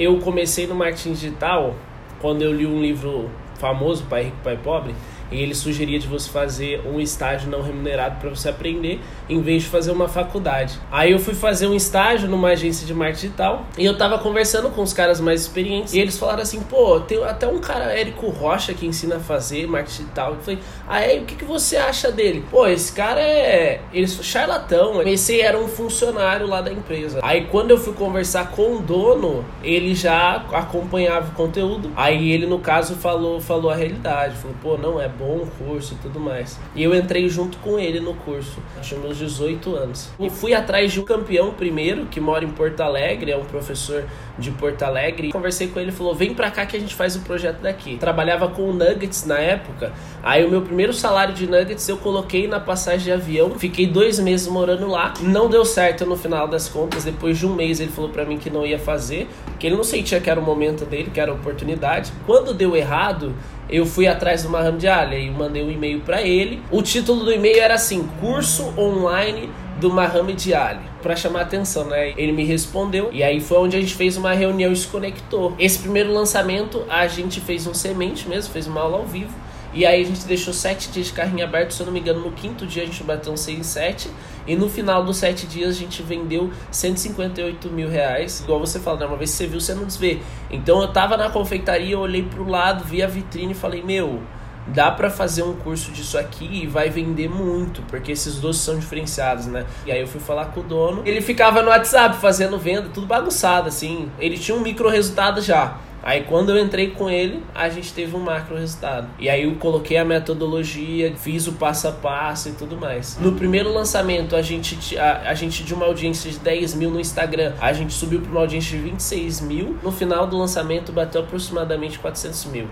eu comecei no marketing digital quando eu li um livro famoso, Pai Rico, Pai Pobre, ele sugeria de você fazer um estágio não remunerado para você aprender, em vez de fazer uma faculdade. Aí eu fui fazer um estágio numa agência de marketing digital e eu tava conversando com os caras mais experientes e eles falaram assim: pô, tem até um cara, Érico Rocha, que ensina a fazer marketing digital. Eu falei: ah, é? O que, que você acha dele? Pô, esse cara é. Ele é charlatão. Esse era um funcionário lá da empresa. Aí quando eu fui conversar com o dono, ele já acompanhava o conteúdo. Aí ele, no caso, falou, falou a realidade. Falou: pô, não é bom curso e tudo mais. E eu entrei junto com ele no curso. Tinha meus 18 anos. E fui atrás de um campeão primeiro, que mora em Porto Alegre, é um professor de Porto Alegre. Conversei com ele falou: vem pra cá que a gente faz o projeto daqui. Trabalhava com Nuggets na época. Aí o meu primeiro salário de Nuggets eu coloquei na passagem de avião. Fiquei dois meses morando lá. Não deu certo no final das contas. Depois de um mês ele falou para mim que não ia fazer. Que ele não sentia que era o momento dele, que era a oportunidade. Quando deu errado, eu fui atrás do Ali e mandei um e-mail para ele. O título do e-mail era assim: curso online do Muhammad Ali, para chamar atenção, né? Ele me respondeu e aí foi onde a gente fez uma reunião e se conectou. Esse primeiro lançamento a gente fez um semente mesmo, fez uma aula ao vivo. E aí a gente deixou sete dias de carrinho aberto, se eu não me engano, no quinto dia a gente bateu um 6 em 7. E no final dos sete dias a gente vendeu 158 mil reais. Igual você fala, né? Uma vez que você viu, você não desvê. Então eu tava na confeitaria, eu olhei pro lado, vi a vitrine e falei, meu, dá para fazer um curso disso aqui e vai vender muito, porque esses doces são diferenciados, né? E aí eu fui falar com o dono, ele ficava no WhatsApp fazendo venda, tudo bagunçado assim. Ele tinha um micro resultado já. Aí quando eu entrei com ele, a gente teve um macro resultado. E aí eu coloquei a metodologia, fiz o passo a passo e tudo mais. No primeiro lançamento, a gente, a, a gente de uma audiência de 10 mil no Instagram, a gente subiu para uma audiência de 26 mil. No final do lançamento, bateu aproximadamente 400 mil.